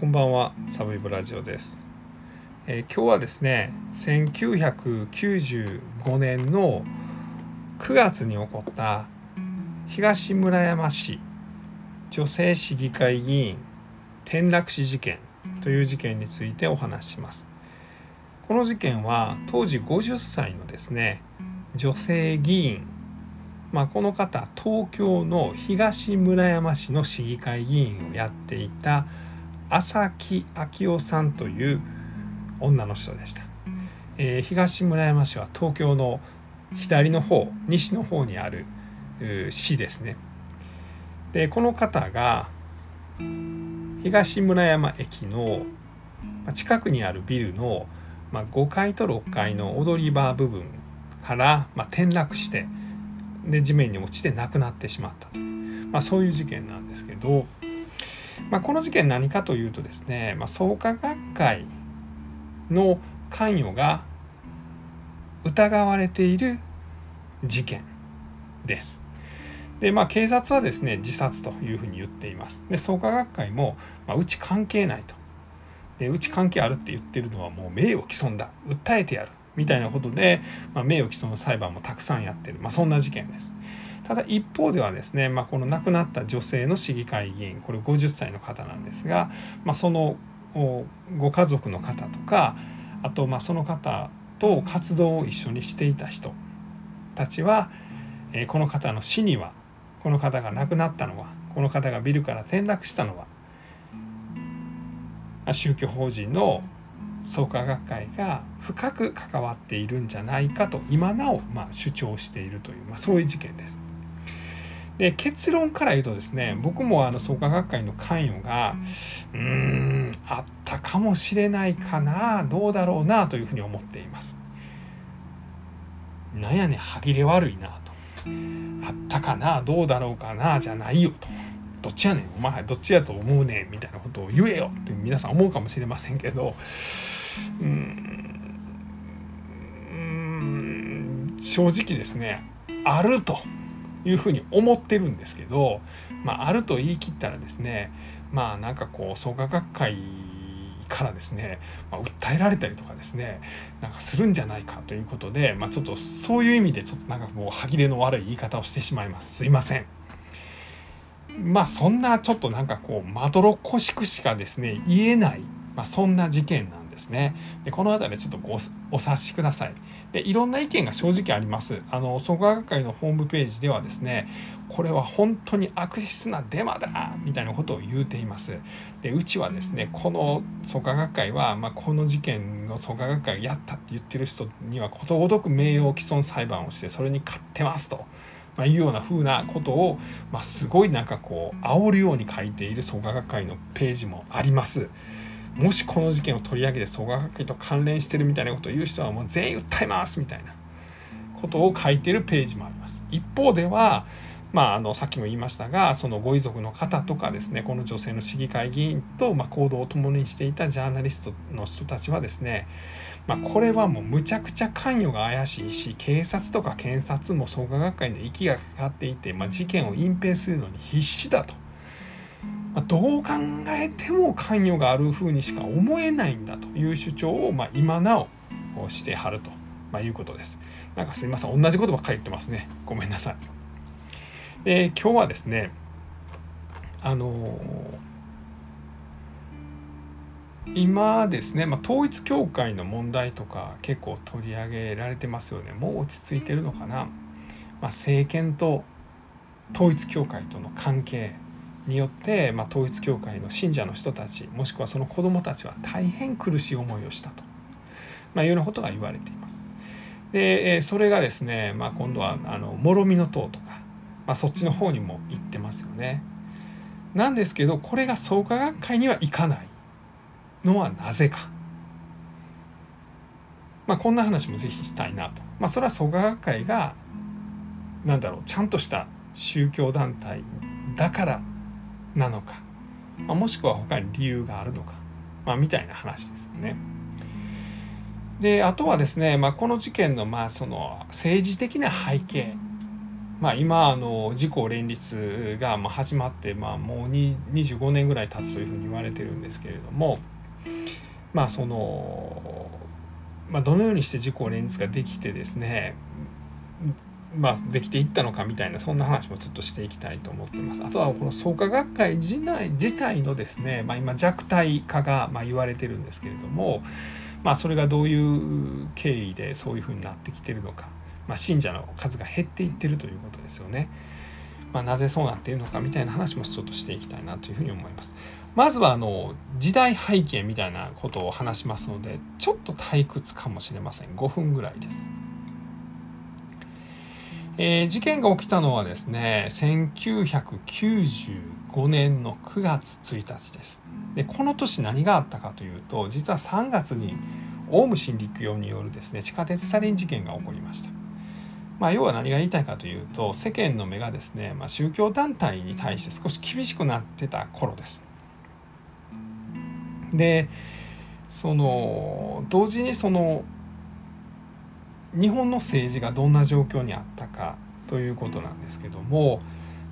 こんばんはサブイブラジオです、えー、今日はですね1995年の9月に起こった東村山市女性市議会議員転落死事件という事件についてお話します。この事件は当時50歳のですね女性議員まあ、この方東京の東村山市の市議会議員をやっていた朝木昭夫さんという女の人でした、えー、東村山市は東京の左の方西の方にある市ですね。でこの方が東村山駅の近くにあるビルの5階と6階の踊り場部分から転落してで地面に落ちて亡くなってしまったと。いう、まあ、そういう事件なんですけど、まあ、この事件何かというとですね、まあ、創価学会の関与が疑われている事件です。でまあ警察はですね自殺というふうに言っています。で創価学会も、まあ、うち関係ないと。でうち関係あるって言ってるのはもう名誉毀損だ訴えてやるみたいなことで、まあ、名誉毀損の裁判もたくさんやってる、まあ、そんな事件です。ただ一方ではですね、まあ、この亡くなった女性の市議会議員これ50歳の方なんですが、まあ、そのご家族の方とかあとまあその方と活動を一緒にしていた人たちは、え、この方の死にはこの方が亡くなったのはこの方がビルから転落したのは宗教法人の創価学会が深く関わっているんじゃないかと今なおま主張しているという、まあ、そういう事件です。で結論から言うとですね僕もあの創価学会の関与がうーんあったかもしれないかなどうだろうなというふうに思っています。なんやねん歯切れ悪いなと。あったかなどうだろうかなじゃないよと。どっちやねんお前どっちやと思うねんみたいなことを言えよって皆さん思うかもしれませんけどうん正直ですねあるというふうに思ってるんですけど、まあ、あると言い切ったらですねまあなんかこう創価学会からですね、まあ、訴えられたりとかですねなんかするんじゃないかということで、まあ、ちょっとそういう意味でちょっとなんかもう歯切れの悪い言い方をしてしまいますすいません。まあそんなちょっとなんかこうまどろっこしくしかですね言えない、まあ、そんな事件なんですね。でこの辺りちょっとごお察しください。でいろんな意見が正直あります。あの創価学会のホームページではですねこれは本当に悪質なデマだみたいなことを言うています。でうちはですねこの創価学会は、まあ、この事件の創価学会がやったって言ってる人にはことごとく名誉毀損裁判をしてそれに勝ってますと。まあ、いうような風なことを、まあ、すごいなんかこう煽るように書いている創価学会のページもあります。もしこの事件を取り上げて創価学会と関連してるみたいなことを言う人はもう全員訴えますみたいなことを書いてるページもあります。一方ではまあ、あのさっきも言いましたがそのご遺族の方とかですねこの女性の市議会議員と、まあ、行動を共にしていたジャーナリストの人たちはですね、まあ、これはもうむちゃくちゃ関与が怪しいし警察とか検察も創価学会の息がかかっていて、まあ、事件を隠蔽するのに必死だと。まあ、どう考えても関与があるふうにしか思えないんだという主張を、まあ、今なおしてはると、まあ、いうことです。なんかすいません同じことばっかり言ってますね。ごめんなさい。で今日はですねあの今ですね、まあ、統一教会の問題とか結構取り上げられてますよねもう落ち着いてるのかな、まあ、政権と統一教会との関係によって、まあ、統一教会の信者の人たちもしくはその子どもたちは大変苦しい思いをしたと、まあ、いうようなことが言われています。でそれがですね、まあ、今度はあの諸見の塔とかまあ、そっちの方にも行ってますよね。なんですけどこれが創価学会には行かないのはなぜか。まあ、こんな話もぜひしたいなと。まあ、それは創価学会が何だろうちゃんとした宗教団体だからなのか、まあ、もしくは他に理由があるのか、まあ、みたいな話ですよね。であとはですね、まあ、この事件のまあその政治的な背景まあ、今あの自公連立がま始まって、まあ、もう25年ぐらい経つというふうに言われてるんですけれどもまあその、まあ、どのようにして自公連立ができてですねまあ、できていったのかみたいなそんな話もちょっとしていきたいと思ってます。あとはこの創価学会自体自体のですね、まあ、今弱体化がま言われてるんですけれども、まあ、それがどういう経緯でそういうふうになってきてるのか、まあ、信者の数が減っていってるということですよね。まあ、なぜそうなっているのかみたいな話もちょっとしていきたいなというふうに思います。まずはあの時代背景みたいなことを話しますのでちょっと退屈かもしれません5分ぐらいです。えー、事件が起きたのはですね1995年の9月1日です。でこの年何があったかというと実は3月にオウム真理教によるですね地下鉄サリン事件が起こりました。まあ、要は何が言いたいかというと世間の目がですね、まあ、宗教団体に対して少し厳しくなってた頃です。でその同時にその日本の政治がどんな状況にあったかということなんですけども、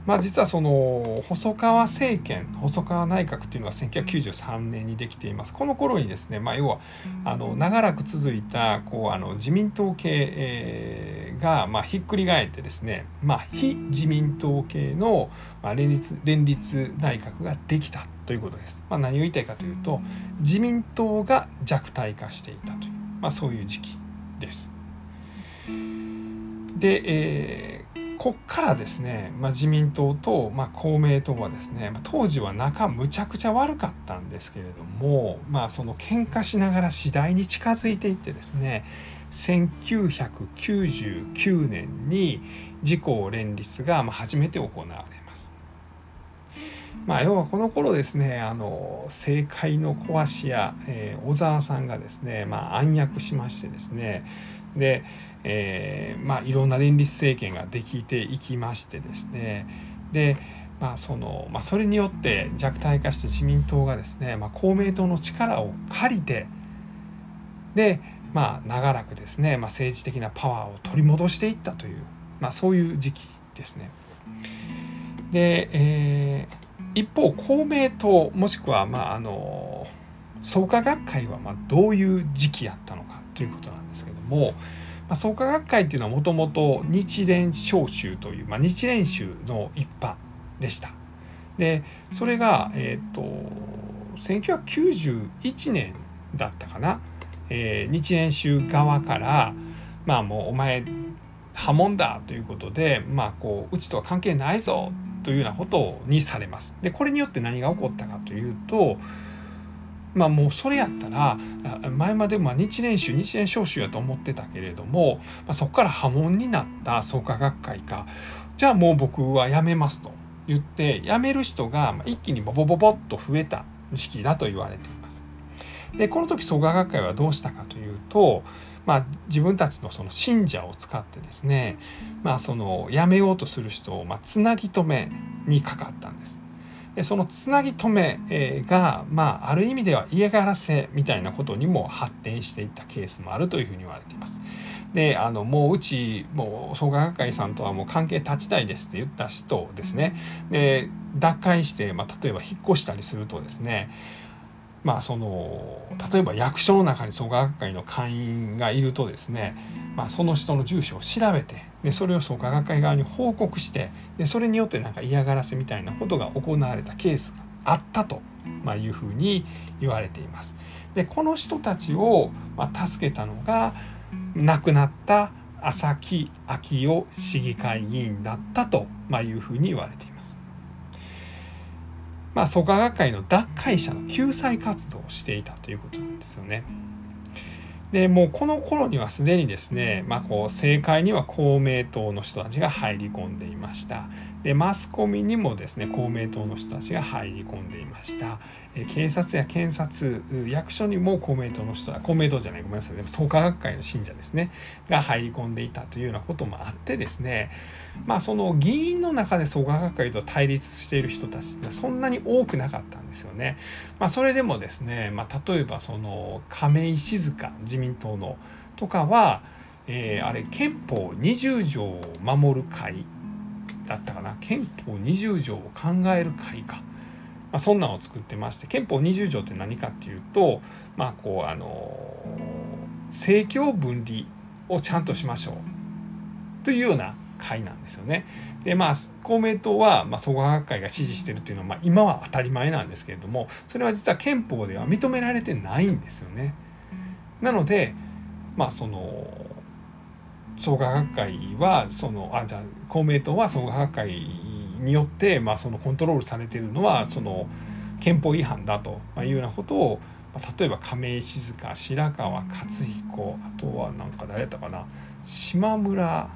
まあ、実はその細川政権細川内閣っていうのは1993年にできていますこの頃にですね、まあ、要はあの長らく続いたこうあの自民党系がまひっくり返ってですね、まあ、非自民党系の連立連立内閣ができたということです。まあ、何を言いたいかというと自民党が弱体化していたという、ま、そういう時期です。で、えー、こっからですね、まあ、自民党と、まあ、公明党はですね、まあ、当時は仲むちゃくちゃ悪かったんですけれども、まあ、その喧嘩しながら次第に近づいていってですね1999年に自公連立が初めて行われます。まあ、要はこの頃ですねあの政界の壊し屋、えー、小沢さんがですね、まあ、暗躍しましてですねで、えー、まあ、いろんな連立政権ができていきましてですねでまあそのまあ、それによって弱体化して自民党がですね、まあ、公明党の力を借りてでまあ、長らくですね、まあ、政治的なパワーを取り戻していったという、まあ、そういう時期ですね。で、えー、一方公明党もしくは、まあ、あの創価学会はまあどういう時期やったのかということなんですけども、まあ、創価学会っていうのはもともと日蓮召集という、まあ、日蓮宗の一派でした。でそれが、えーと、と1991年だったかな。えー、日蓮宗側からまあもうお前破門だということでまあこううちとは関係ないぞというようなことにされます。でこれによって何が起こったかというとまあもうそれやったら前までま日蓮宗日蓮召集やと思ってたけれども、まあ、そこから破門になった創価学会かじゃあもう僕は辞めますと言って辞める人が一気にボボボボッと増えた時期だと言われています。でこの時創価学会はどうしたかというと、まあ、自分たちのその信者を使ってですね、まあ、その辞めようとする人を、まあ、つなぎ止めにかかったんです。そのつなぎ止めが、まあ、ある意味では嫌がらせみたいなことにも発展していったケースもあるというふうに言われています。であのもううちもう創価学会さんとはもう関係断ちたいですって言った人ですねで脱会して、まあ、例えば引っ越したりするとですねまあ、その例えば役所の中に創価学会の会員がいるとですね、まあ、その人の住所を調べてでそれを創価学会側に報告してでそれによってなんか嫌がらせみたいなことが行われたケースがあったと、まあ、いうふうに言われています。でこの人たちを、まあ、助けたのが亡くなった浅木昭夫市議会議員だったと、まあ、いうふうに言われています。まあ、創価学会の脱会者の救済活動をしていたということなんですよね。でもうこの頃にはすでにですね、まあ、こう政界には公明党の人たちが入り込んでいました。でマスコミにもですね公明党の人たちが入り込んでいました。え警察や検察役所にも公明党の人は公明党じゃないごめんなさいでも創価学会の信者ですねが入り込んでいたというようなこともあってですねまあその議員の中で創価学会と対立している人たちってそんなに多くなかったんですよね。まあ、それでもですね、まあ、例えばその亀井静香自民党のとかは、えー、あれ憲法20条を守る会だったかな。憲法20条を考える会か、まあ、そんなんを作ってまして憲法20条って何かっていうとまあこうあの政教分離をちゃんとしましょう。というような会なんですよね。でまあ公明党は、まあ、創価学会が支持してるっていうのは、まあ、今は当たり前なんですけれどもそれは実は憲法では認められてないんですよね。なのでまあその創価学会はそのあじゃあ公明党は創価学会によって、まあ、そのコントロールされてるのはその憲法違反だというようなことを例えば亀井静香白川勝彦あとは何か誰やったかな島村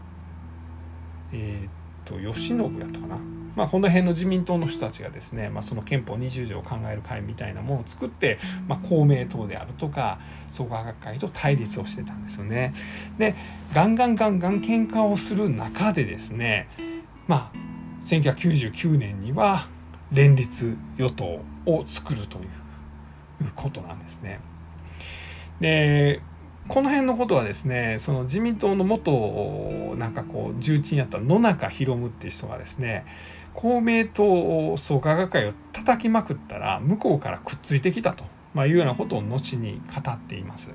えー、っと慶喜やったかな、まあ、この辺の自民党の人たちがですね、まあ、その憲法20条を考える会みたいなものを作って、まあ、公明党であるとか創価学会と対立をしてたんですよね。でガンガンガンガン喧嘩をする中でですねまあ1999年には連立与党を作るということなんですね。でこの辺のことはですねその自民党の元なんかこう重鎮やった野中博夢っていう人がですね公明党創価学会を叩きまくったら向こうからくっついてきたと、まあ、いうようなことを後に語っています。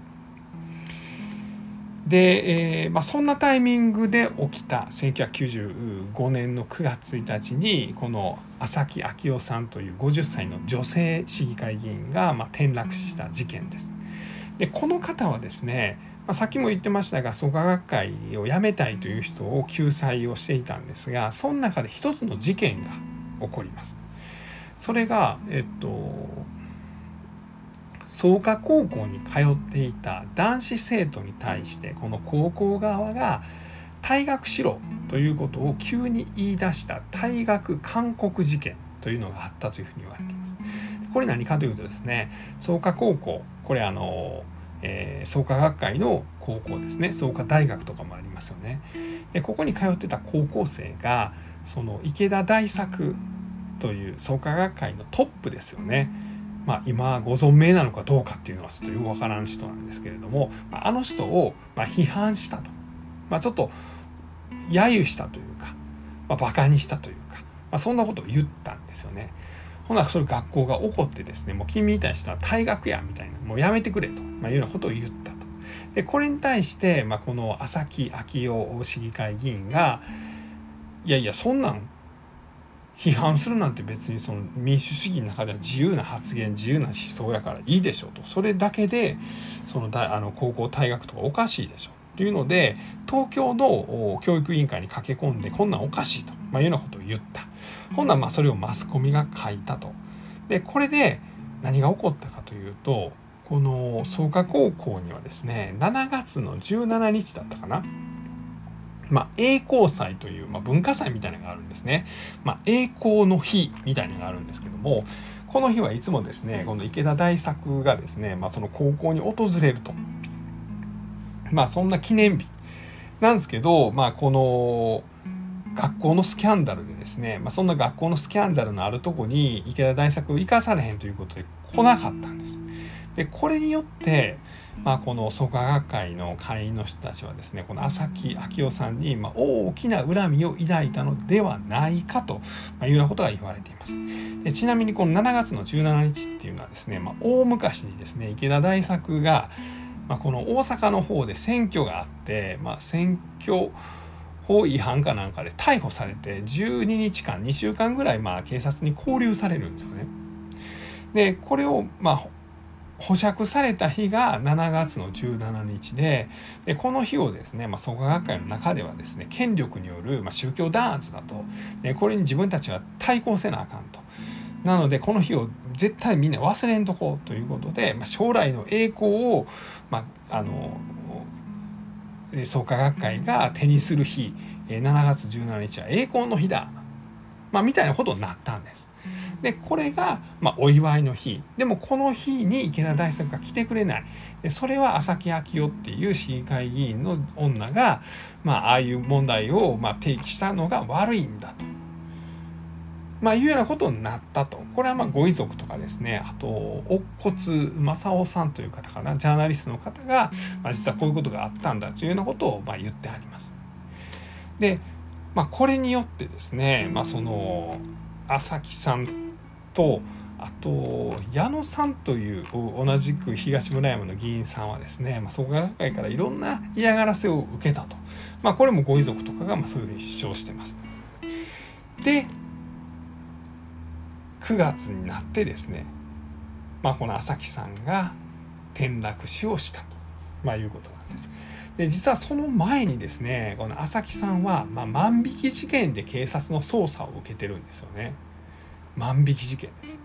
で、えーまあ、そんなタイミングで起きた1995年の9月1日にこの浅木昭夫さんという50歳の女性市議会議員が、まあ、転落した事件です。でこの方はですね、まあ、さっきも言ってましたが創価学会を辞めたいという人を救済をしていたんですがその中で一つの事件が起こります。それが、えっと、創価高校に通っていた男子生徒に対してこの高校側が退学しろということを急に言い出した退学勧告事件というのがあったというふうに言われています。これ何かというとですね創価高校これあの、えー、創価学会の高校ですね創価大学とかもありますよね。でここに通ってた高校生がその池田大作という創価学会のトップですよね。まあ、今ご存命なのかどうかっていうのはちょっとよくわからん人なんですけれどもあの人をま批判したと、まあ、ちょっと揶揄したというか、まあ、バカにしたというか、まあ、そんなことを言ったんですよね。ほなそれ学校が怒ってですねもう君みたいな人は退学やみたいな。もうやめてくれと、まあ、いうようなことを言ったと。でこれに対して、まあ、この浅木昭夫市議会議員がいやいやそんなん批判するなんて別にその民主主義の中では自由な発言自由な思想やからいいでしょうと。それだけでそのあの高校退学とかおかしいでしょというので東京の教育委員会に駆け込んでこんなんおかしいと、まあ、いうようなことを言った。ほんなまあそれをマスコミが書いたと。でこれで何が起こったかというとこの創価高校にはですね7月の17日だったかな。まあ、栄光祭という、まあ、文化祭みたいなのがあるんですね。まあ、栄光の日みたいなのがあるんですけども、この日はいつもですね、この池田大作がですね、まあ、その高校に訪れると。まあ、そんな記念日なんですけど、まあ、この、学校のスキャンダルでですね、まあ、そんな学校のスキャンダルのあるとこに池田大作を生かされへんということで来なかったんです。でこれによって、まあ、この創価学会の会員の人たちはですねこの朝木昭夫さんに、ま大きな恨みを抱いたのではないかというようなことが言われています。でちなみにこの7月の17日っていうのはですね、まあ、大昔にですね池田大作が、ま、この大阪の方で選挙があって、まあ、選挙法違反かなんかで逮捕されて12日間2週間ぐらいまあ警察に拘留されるんですよね。でこれをまあ保釈された日が7月の17日ででこの日をですね、まあ、創価学会の中ではですね権力による、まあ、宗教弾圧だとでこれに自分たちは対抗せなあかんと。なのでこの日を絶対みんな忘れんとこうということで、まあ、将来の栄光を、まあ、あの創価学会が手にする日7月17日は栄光の日だ、まあ、みたいなことになったんです。でこれが、まあ、お祝いの日でもこの日に池田大作が来てくれないでそれは朝木昭夫っていう市議会議員の女が、まあ、ああいう問題を、まあ、提起したのが悪いんだと。まあ、いうようなことになったと。これはまあご遺族とかですね、あと、乙骨正夫さんという方かな、ジャーナリストの方が、まあ、実はこういうことがあったんだというようなことをまあ言ってあります。で、まあ、これによってですね、まあ、その朝木さんとあと矢野さんという同じく東村山の議員さんはですね、まあ、創価学会からいろんな嫌がらせを受けたと、まあ、これもご遺族とかがまあそういうふうに主張してます。で9月になってですね、まあ、この朝木さんが転落死をしたと、まあ、いうことなんです。で実はその前にですねこの朝木さんは、まあ、万引き事件で警察の捜査を受けてるんですよね。万引き事件です。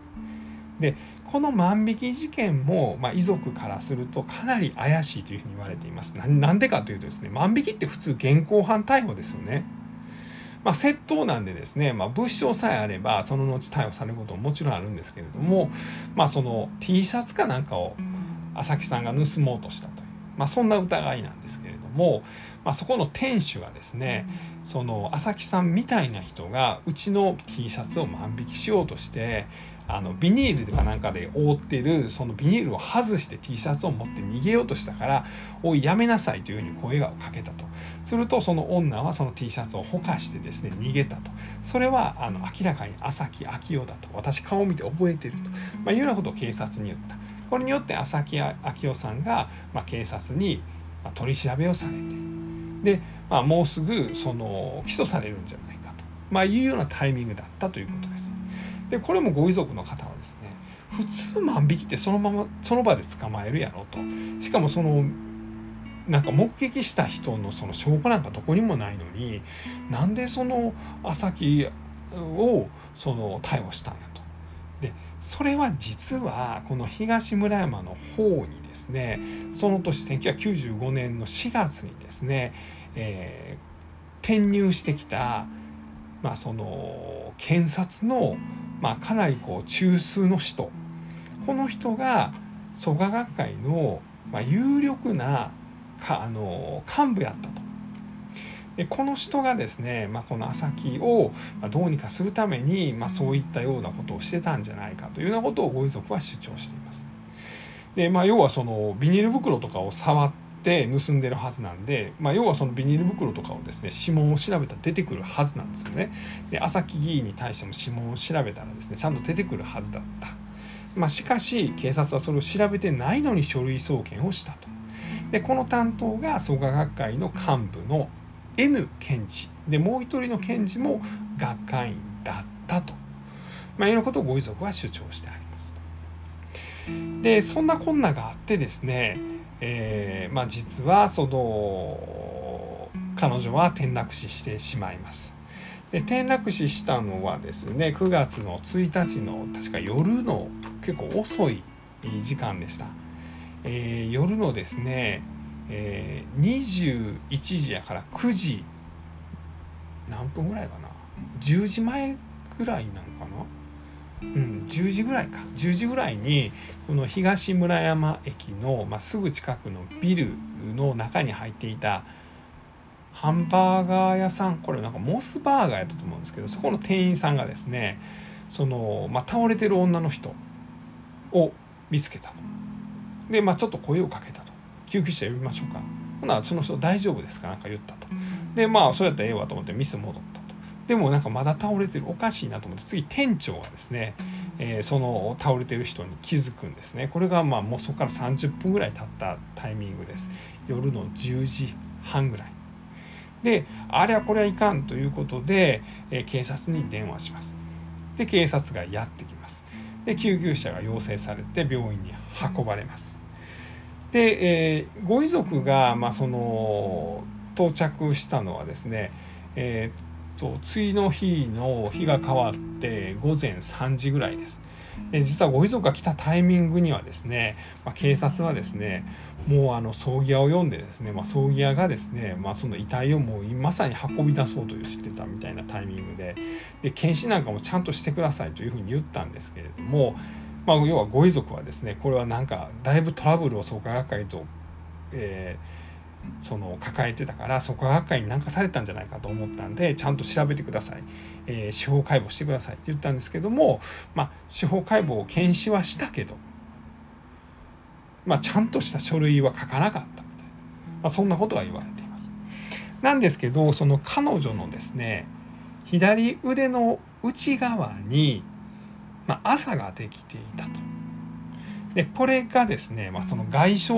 でこの万引き事件も、まあ、遺族からするとかなり怪しいというふうに言われています。なんでかというとですね万引きって普通現行犯逮捕ですよね。まあ、窃盗なんでですね、まあ、物証さえあればその後逮捕されることももちろんあるんですけれども、まあ、その T シャツかなんかを朝木さんが盗もうとしたという、まあ、そんな疑いなんですけれども、まあ、そこの店主がですねその朝木さんみたいな人がうちの T シャツを万引きしようとしてあのビニールかなんかで覆ってるそのビニールを外して T シャツを持って逃げようとしたから「おいやめなさい」というふうに声がかけたと。するとその女はその T シャツをほかしてですね逃げたと。それはあの明らかに朝木昭夫だと。私顔を見て覚えてると、まあ、いうようなことを警察に言った。これによって朝木昭夫さんが、まあ、警察に取り調べをされて。で、まあ、もうすぐその起訴されるんじゃないかと、まあ、いうようなタイミングだったということです。でこれもご遺族の方はですね普通万引きってそのままその場で捕まえるやろとしかもそのなんか目撃した人のその証拠なんかどこにもないのになんでその朝木をその逮捕したんやと。でそれは実はこの東村山の方にですねその年1995年の4月にですね、えー、転入してきた、まあ、その検察のまあ、かなりこう中枢の人この人が創価学会の、まあ、有力なかあの幹部やったと。でこの人がですね、まあ、この朝木をどうにかするために、まあ、そういったようなことをしてたんじゃないかというようなことをご遺族は主張しています。でまあ、要はそのビニール袋とかを触っって盗んでるはずなんで、まあ、要はそのビニール袋とかをですね指紋を調べたら出てくるはずなんですよね。で朝木議員に対しても指紋を調べたらですねちゃんと出てくるはずだった。まあ、しかし警察はそれを調べてないのに書類送検をしたと。でこの担当が創価学会の幹部の N 検事でもう一人の検事も学会員だったと、まあ、いうようなことをご遺族は主張してあります。でそんなこんながあってですねえー、まあ、実はその彼女は転落死してしまいます。で転落死したのはですね9月の1日の確か夜の結構遅い時間でした。えー、夜のですね、えー、21時やから9時何分ぐらいかな？10時前ぐらいなのかな？うん、10時ぐらいか。10時ぐらいにこの東村山駅の、まあ、すぐ近くのビルの中に入っていたハンバーガー屋さん。これなんかモスバーガーやったと思うんですけどそこの店員さんがですねその、まあ、倒れてる女の人を見つけたと。で、まあ、ちょっと声をかけたと。救急車呼びましょうか。ほなその人大丈夫ですか？なんか言ったと。でまあそれやったらええわと思って店戻ったでもなんかまだ倒れてるおかしいなと思って次店長がですね、えー、その倒れてる人に気づくんですね。これがまあもうそこから30分ぐらい経ったタイミングです。夜の10時半ぐらい。であれはこれはいかんということで、えー、警察に電話します。で警察がやってきます。で救急車が要請されて病院に運ばれます。で、えー、ご遺族が、まあ、その到着したのはですね、えーと次の日の日が変わって午前3時ぐらいです。で実はご遺族が来たタイミングにはですね、まあ、警察はですねもうあの葬儀屋を読んでですね、まあ、葬儀屋がですね、まあ、その遺体をもうまさに運び出そうとしてたみたいなタイミングでで検視なんかもちゃんとしてくださいというふうに言ったんですけれども、まあ、要はご遺族はですねこれはなんかだいぶトラブルを創価学会と、えーその抱えてたからそこ学会に何かされたんじゃないかと思ったんでちゃんと調べてください、えー、司法解剖してくださいって言ったんですけども、まあ、司法解剖を検視はしたけど、まあ、ちゃんとした書類は書かなかったみたいな、まあ、そんなことが言われています。なんですけどその彼女のですね左腕の内側に、まあ、朝ができていたと。でこれがですね、まあ、その外傷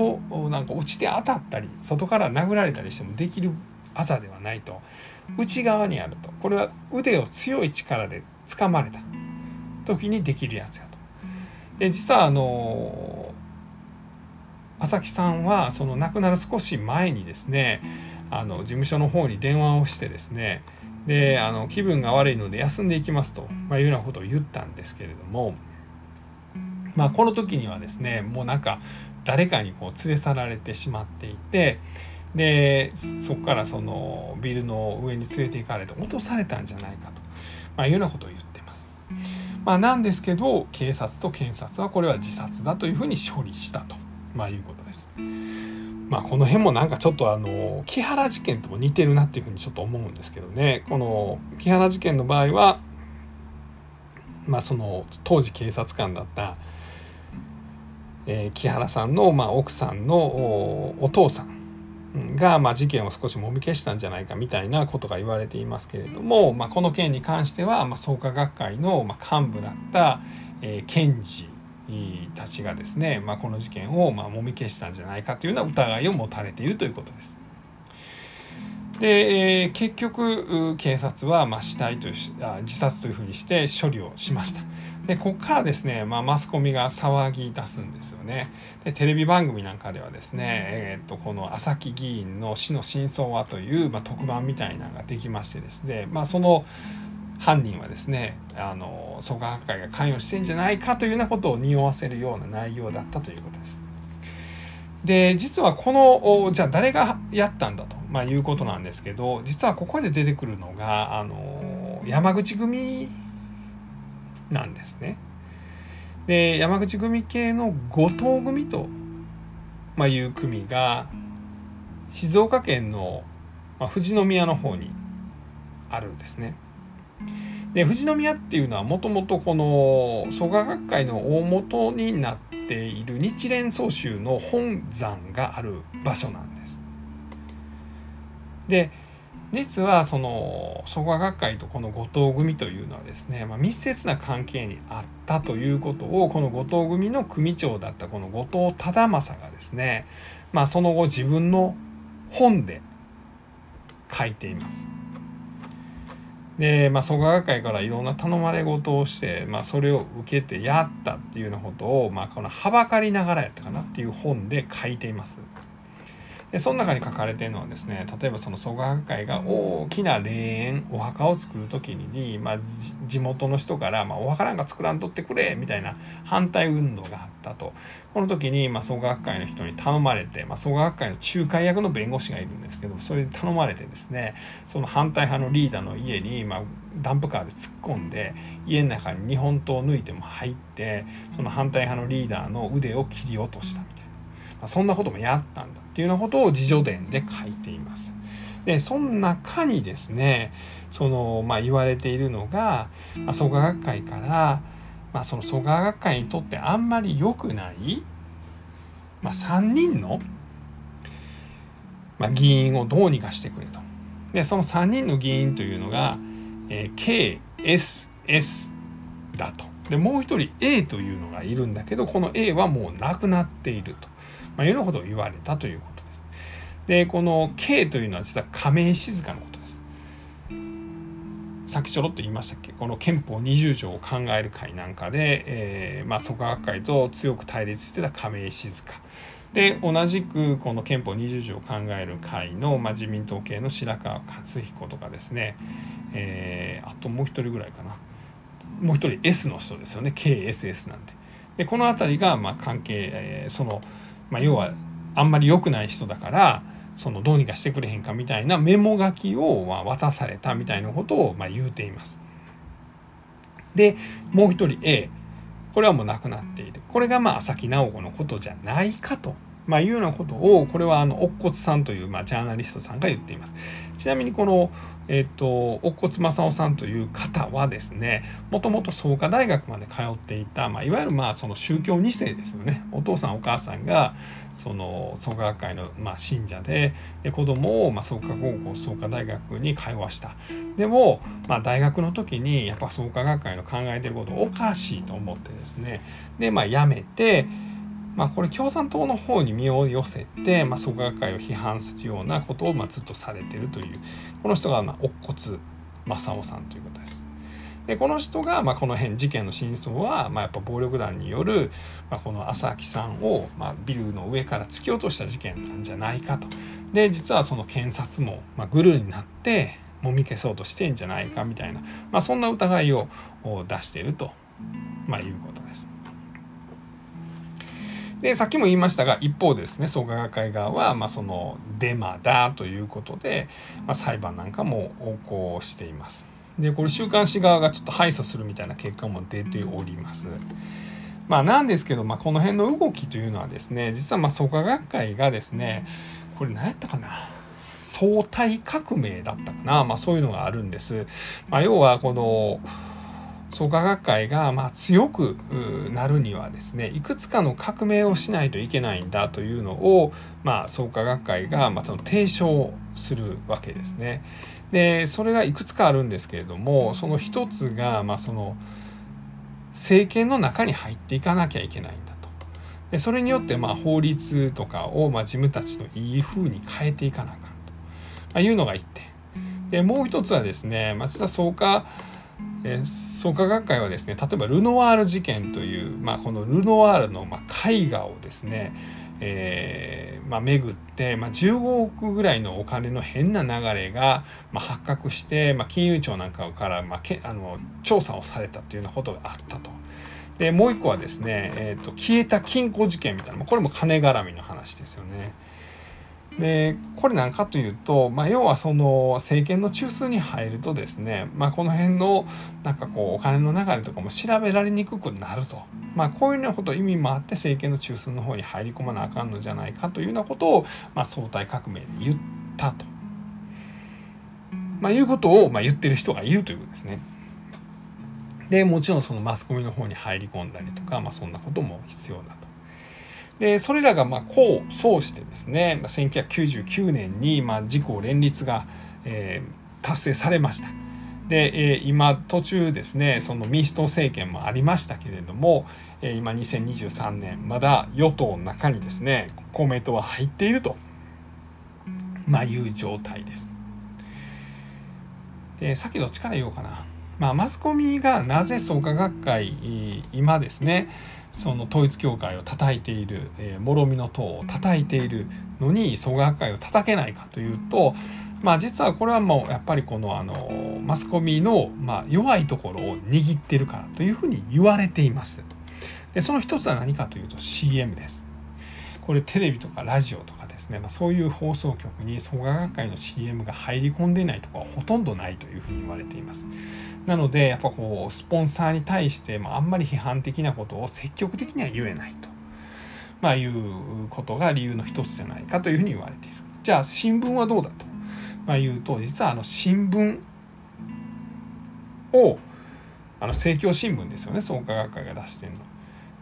なんか落ちて当たったり外から殴られたりしてもできる朝ではないと。内側にあると。これは腕を強い力で掴まれた。時にできるやつやと。で実はあの朝木さんはその亡くなる少し前にですねあの事務所の方に電話をしてですねであの気分が悪いので休んでいきますと、まあ、いうようなことを言ったんですけれども、まあ、この時にはですねもうなんか誰かにこう連れ去られてしまっていてでそこからそのビルの上に連れて行かれて落とされたんじゃないかと、まあ、いうようなことを言ってます。まあ、なんですけど警察と検察はこれは自殺だというふうに処理したと、まあ、いうことです。まあ、この辺もなんかちょっとあの木原事件とも似てるなっていうふうにちょっと思うんですけどねこの木原事件の場合は、まあ、その当時警察官だった、えー、木原さんの、まあ、奥さんのお父さんが、まあ、事件を少しもみ消したんじゃないかみたいなことが言われていますけれども、まあ、この件に関しては、まあ、創価学会の、まあ、幹部だった、えー、検事たちがですね、まあ、この事件をまあもみ消したんじゃないかというような疑いを持たれているということです。で、えー、結局警察はまあ死体というあ自殺というふうにして処理をしました。でここからですね、まあ、マスコミが騒ぎ出すんですよね。でテレビ番組なんかではですね、えー、とこの朝木議員の死の真相はという、まあ、特番みたいなのができましてですね、まあ、その犯人はですねあの創価学会が関与してんじゃないかというようなことを匂わせるような内容だったということです。で実はこのじゃあ誰がやったんだと、まあ、いうことなんですけど実はここで出てくるのがあの山口組なんですね。で山口組系の後藤組と、まあ、いう組が静岡県の、まあ、富士宮の方にあるんですね。で富士宮っていうのはもともとこの創価学会の大元になっている日蓮宗宗の本山がある場所なんです。で実はその創価学会とこの後藤組というのはですね、まあ、密接な関係にあったということをこの後藤組の組長だったこの後藤忠政がですね、まあ、その後自分の本で書いています。で、まあ、創価学会からいろんな頼まれ事をして、まあ、それを受けてやったっていうようなことを、まあ、このはばかりながらやったかなっていう本で書いています。でその中に書かれてるのはですね例えばその創価学会が大きな霊園お墓を作る時に、まあ、地元の人から、まあ、お墓なんか作らんとってくれみたいな反対運動があったと。この時に、まあ、創価学会の人に頼まれて、まあ、創価学会の仲介役の弁護士がいるんですけどそれで頼まれてですねその反対派のリーダーの家に、まあ、ダンプカーで突っ込んで家の中に日本刀を抜いても入ってその反対派のリーダーの腕を切り落としたみたいな、まあ、そんなこともやったんだっていうようなことを自叙伝で書いています。でその中にですねその、まあ、言われているのが、まあ、創価学会から、まあ、その創価学会にとってあんまり良くない、まあ、3人の、まあ、議員をどうにかしてくれと。でその3人の議員というのが、えー、KSS だと。でもう一人 A というのがいるんだけどこの A はもうなくなっていると。まあ、いうようなことを言われたということです。でこの K というのは実は亀井静香のことです。さっきちょろっと言いましたっけ？この憲法20条を考える会なんかで、えーまあ、創価学会と強く対立してた亀井静香。で同じくこの憲法20条を考える会の、まあ、自民党系の白川勝彦とかですね、えー、あともう一人ぐらいかなもう一人 S の人ですよね KSS なんて。でこの辺りがまあ関係、えー、そのまあ、要はあんまり良くない人だからそのどうにかしてくれへんかみたいなメモ書きをま渡されたみたいなことをま言うています。でもう一人 A これはもう亡くなっているこれがまあ朝木直子のことじゃないかとまあ、いうようなことをこれはあの乙骨さんという、まあ、ジャーナリストさんが言っています。ちなみにこのえっと、乙骨正夫さんという方はですねもともと創価大学まで通っていた、まあ、いわゆるまあその宗教2世ですよね。お父さんお母さんがその創価学会のまあ信者でで子供をまあ創価高校創価大学に通わした。でも、まあ、大学の時にやっぱ創価学会の考えてることおかしいと思ってですね。でまあ辞めてまあ、これ共産党の方に身を寄せて、まあ、創価学会を批判するようなことをまあずっとされてるというこの人がまあ乙骨正夫さんということです。でこの人が、まあ、この辺事件の真相は、まあ、やっぱ暴力団による、まあ、この朝木さんを、まあ、ビルの上から突き落とした事件なんじゃないかと。で実はその検察も、まあ、グルになってもみ消そうとしてんじゃないかみたいな、まあ、そんな疑いを出していると、まあ、いうことです。でさっきも言いましたが一方ですね創価学会側は、まあ、そのデマだということで、まあ、裁判なんかも横行しています。でこれ週刊誌側がちょっと敗訴するみたいな結果も出ております。まあ、なんですけど、まあ、この辺の動きというのはですね実はまあ創価学会がですねこれ何やったかな相対革命だったかな、まあ、そういうのがあるんです。まあ、要はこの創価学会がま強くなるにはですねいくつかの革命をしないといけないんだというのを、まあ、創価学会がまその提唱するわけですね。でそれがいくつかあるんですけれどもその一つがまその政権の中に入っていかなきゃいけないんだと。でそれによってま法律とかをま自分たちのいい風に変えていかなあかんと、まいうのが一点。でもう一つはですね町田創価え創価学会はですね例えばルノワール事件という、まあ、このルノワールの、まあ、絵画をですね、えーまあ、巡って、まあ、15億ぐらいのお金の変な流れが、まあ、発覚して、まあ、金融庁なんかから、まあ、けあの調査をされたというようなことがあったと。でもう一個はですね、えーと、消えた金庫事件みたいなこれも金絡みの話ですよね。でこれ何かというと、まあ、要はその政権の中枢に入るとですね、まあ、この辺のなんかこうお金の流れとかも調べられにくくなると、まあ、こういうようなこと意味もあって政権の中枢の方に入り込まなあかんのじゃないかというようなことを、まあ、相対革命で言ったと、まあ、いうことを、まあ、言ってる人がいるということですね。でもちろんそのマスコミの方に入り込んだりとか、まあ、そんなことも必要だと。でそれらがまあ功を奏してですね1999年にまあ自公連立が、えー、達成されました。で、えー、今途中ですねその民主党政権もありましたけれども、えー、今2023年まだ与党の中にですね公明党は入っていると、まあ、いう状態です。でさっきどっちから言おうかな。まあ、マスコミがなぜ創価学会今ですねその統一教会を叩いている、えー、諸見の塔を叩いているのに創価学会を叩けないかというとまあ実はこれはもうやっぱりこのあのマスコミの、まあ、弱いところを握ってるからというふうに言われています。でその一つは何かというと CM です。これテレビとかラジオとかですね、まあ、そういう放送局に創価学会の CM が入り込んでいないところはほとんどないというふうに言われています。なのでやっぱこうスポンサーに対してまあんまり批判的なことを積極的には言えないと、まあ、いうことが理由の一つじゃないかというふうに言われている。じゃあ新聞はどうだと、まあ、いうと実はあの新聞をあの政教新聞ですよね創価学会が出してるの。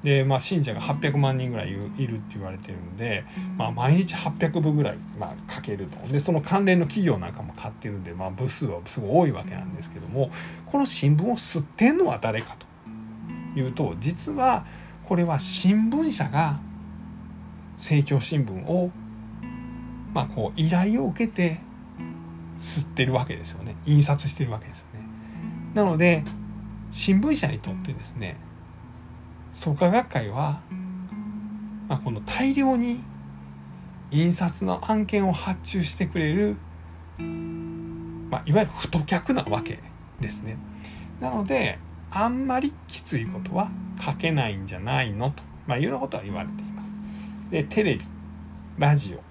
で、まあ、信者が800万人ぐらいいるって言われてるんで、まあ、毎日800部ぐらい、まあ、書けると。でその関連の企業なんかも買ってるんで、まあ、部数はすごい多いわけなんですけどもこの新聞を吸ってんのは誰かというと実はこれは新聞社が政教新聞を、まあ、こう依頼を受けて吸ってるわけですよね。印刷してるわけですよね。なので新聞社にとってですね創価学会は、まあ、この大量に印刷の案件を発注してくれる、まあ、いわゆる太客なわけですね。なのであんまりきついことは書けないんじゃないのと、まあ、いうようなことは言われています。でテレビラジオ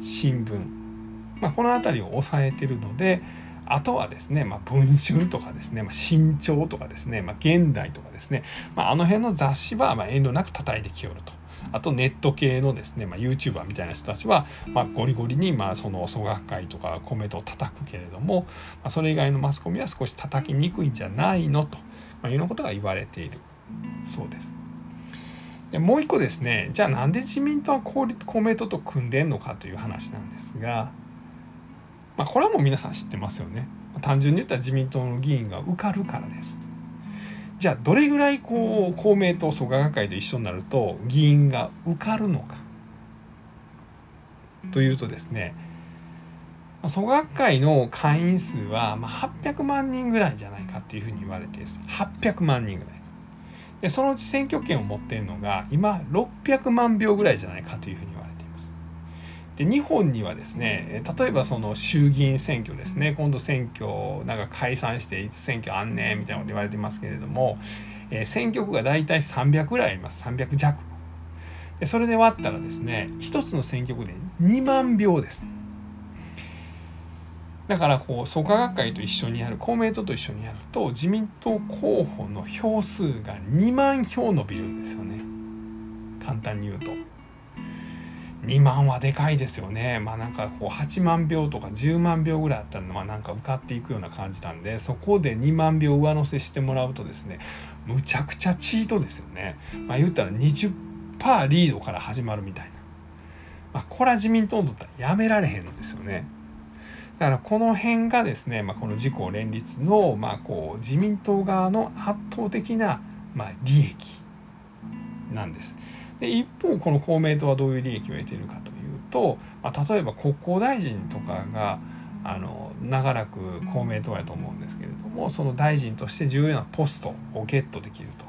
新聞、まあ、この辺りを抑えてるのであとはですね、まあ、文春とかですね、まあ、新潮とかですね、まあ、現代とかですね、まあ、あの辺の雑誌はま遠慮なく叩いてきよると。あとネット系のですね、まあ、YouTuber みたいな人たちは、まあ、ゴリゴリにまあその創学会とかコメントを叩くけれども、まあ、それ以外のマスコミは少し叩きにくいんじゃないのと、まあ、いうようなことが言われているそうです。でもう一個ですねじゃあなんで自民党は公明党と組んでんのかという話なんですが、まあ、これはもう皆さん知ってますよね。単純に言ったら自民党の議員が受かるからです。じゃあどれぐらいこう公明党創価学会と一緒になると議員が受かるのかというとですね創学会の会員数は800万人ぐらいじゃないかっていうふうに言われてです800万人ぐらいですでそのうち選挙権を持っているのが今600万票ぐらいじゃないかというふうに言われてで日本にはですね例えばその衆議院選挙ですね今度選挙なんか解散していつ選挙あんねんみたいなこと言われてますけれども、えー、選挙区が大体300ぐらいあります。300弱。でそれで割ったらですね1つの選挙区で2万票です。だからこう創価学会と一緒にやる公明党と一緒にやると自民党候補の票数が2万票伸びるんですよね。簡単に言うと。2万はでかいですよね。まあなんかこう8万票とか10万票ぐらいあったらまあなんか受かっていくような感じなんでそこで2万票上乗せしてもらうとですねむちゃくちゃチートですよね。まあ言ったら20%リードから始まるみたいな。まあこれは自民党にとったらやめられへんのですよね。だからこの辺がですね、まあ、この自公連立の、まあ、こう自民党側の圧倒的な、まあ、利益なんです。で一方この公明党はどういう利益を得ているかというと、まあ、例えば国交大臣とかがあの長らく公明党やと思うんですけれどもその大臣として重要なポストをゲットできると。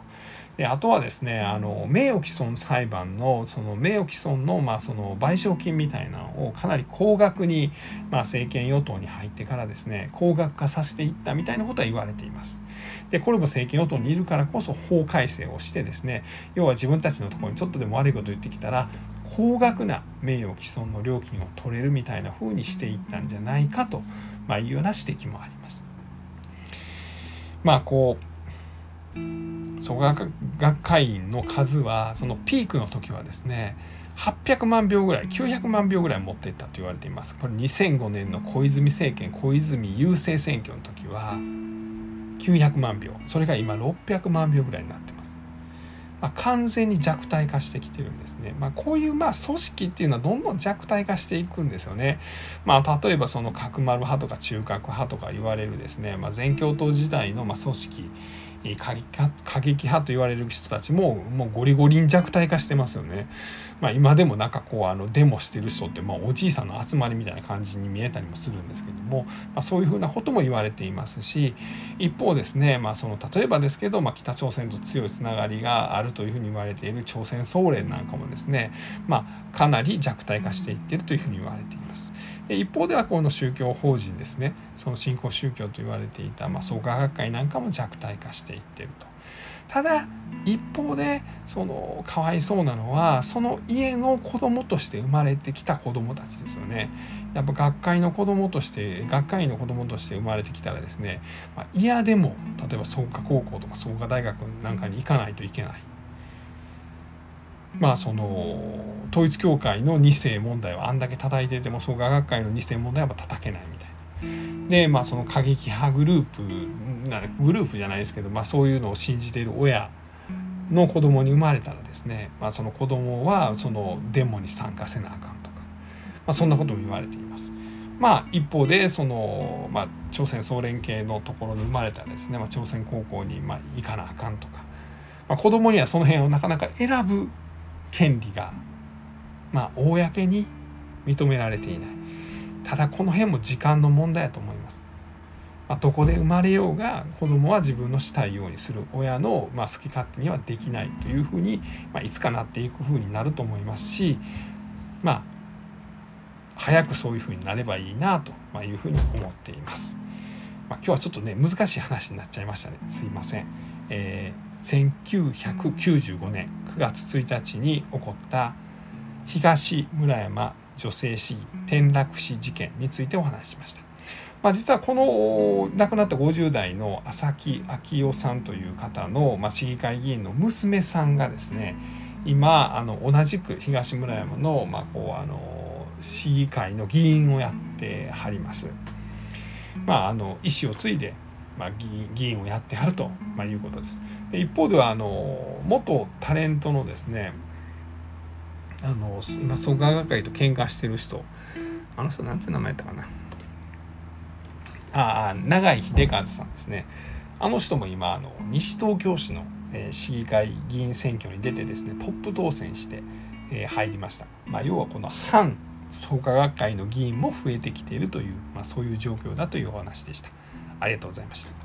であとはですねあの名誉毀損裁判のその名誉毀損の,、まあその賠償金みたいなのをかなり高額に、まあ、政権与党に入ってからですね高額化させていったみたいなことは言われています。でこれも政権与党にいるからこそ法改正をしてですね要は自分たちのところにちょっとでも悪いこと言ってきたら高額な名誉毀損の料金を取れるみたいな風にしていったんじゃないかと、まあ、いうような指摘もあります。まあこう創学学会員の数はそのピークの時はですね800万票ぐらい900万票ぐらい持っていったと言われています。これ2005年の小泉政権小泉郵政選挙の時は900万票。それが今600万票ぐらいになってます、まあ、完全に弱体化してきてるんですね、まあ、こういうまあ組織っていうのはどんどん弱体化していくんですよね、まあ、例えばその角丸派とか中核派とか言われるですね、まあ、全共闘時代のま組織過激派過激派と言われる人たちももうゴリゴリに弱体化してますよね。まあ、今でもなんかこうあのデモしてる人ってまあおじいさんの集まりみたいな感じに見えたりもするんですけども、まあ、そういうふうなことも言われていますし一方ですね、まあ、その例えばですけど、まあ、北朝鮮と強いつながりがあるというふうに言われている朝鮮総連なんかもですね、まあ、かなり弱体化していってるというふうに言われています。で一方ではこの宗教法人ですねその新興宗教と言われていた、まあ、創価学会なんかも弱体化していってると。ただ一方でそのかわいそうなのはその家の子供として生まれてきた子供たちですよね。やっぱ学会の子供として学会の子供として生まれてきたらですね、まあ、嫌でも例えば創価高校とか創価大学なんかに行かないといけない。まあその統一教会の2世問題をあんだけ叩いてても創価学会の2世問題は叩けないみたいな。でまあその過激派グループグループじゃないですけど、まあ、そういうのを信じている親の子供に生まれたらですね、まあ、その子供はそのデモに参加せなあかんとか、まあ、そんなことも言われています。まあ、一方でその、まあ、朝鮮総連系のところに生まれたらですね、まあ、朝鮮高校にまあ行かなあかんとか、まあ、子供にはその辺をなかなか選ぶ権利が、まあ、公に認められていないただこの辺も時間の問題だと思います、まあ、どこで生まれようが子供は自分のしたいようにする親の、まあ、好き勝手にはできないというふうに、まあ、いつかなっていくふうになると思いますしまあ早くそういうふうになればいいなというふうに思っています。まあ、今日はちょっとね難しい話になっちゃいましたねすいません。えー1995年9月1日に起こった東村山女性市議転落死事件についてお話ししました。まあ、実はこの亡くなった50代の朝木昭夫さんという方の、まあ、市議会議員の娘さんがですね今あの同じく東村山の,、まあ、こうあの市議会の議員をやってはります。まあ、あの意思を継いで、まあ、議員をやってはると、まあ、いうことです。で一方ではあの元タレントのですねあの今創価学会と喧嘩してる人あの人なんて名前やったかな。ああ永井秀和さんですね。あの人も今あの西東京市の、えー、市議会議員選挙に出てですねトップ当選して、えー、入りました、まあ、要はこの反創価学会の議員も増えてきているという、まあ、そういう状況だというお話でした。ありがとうございました。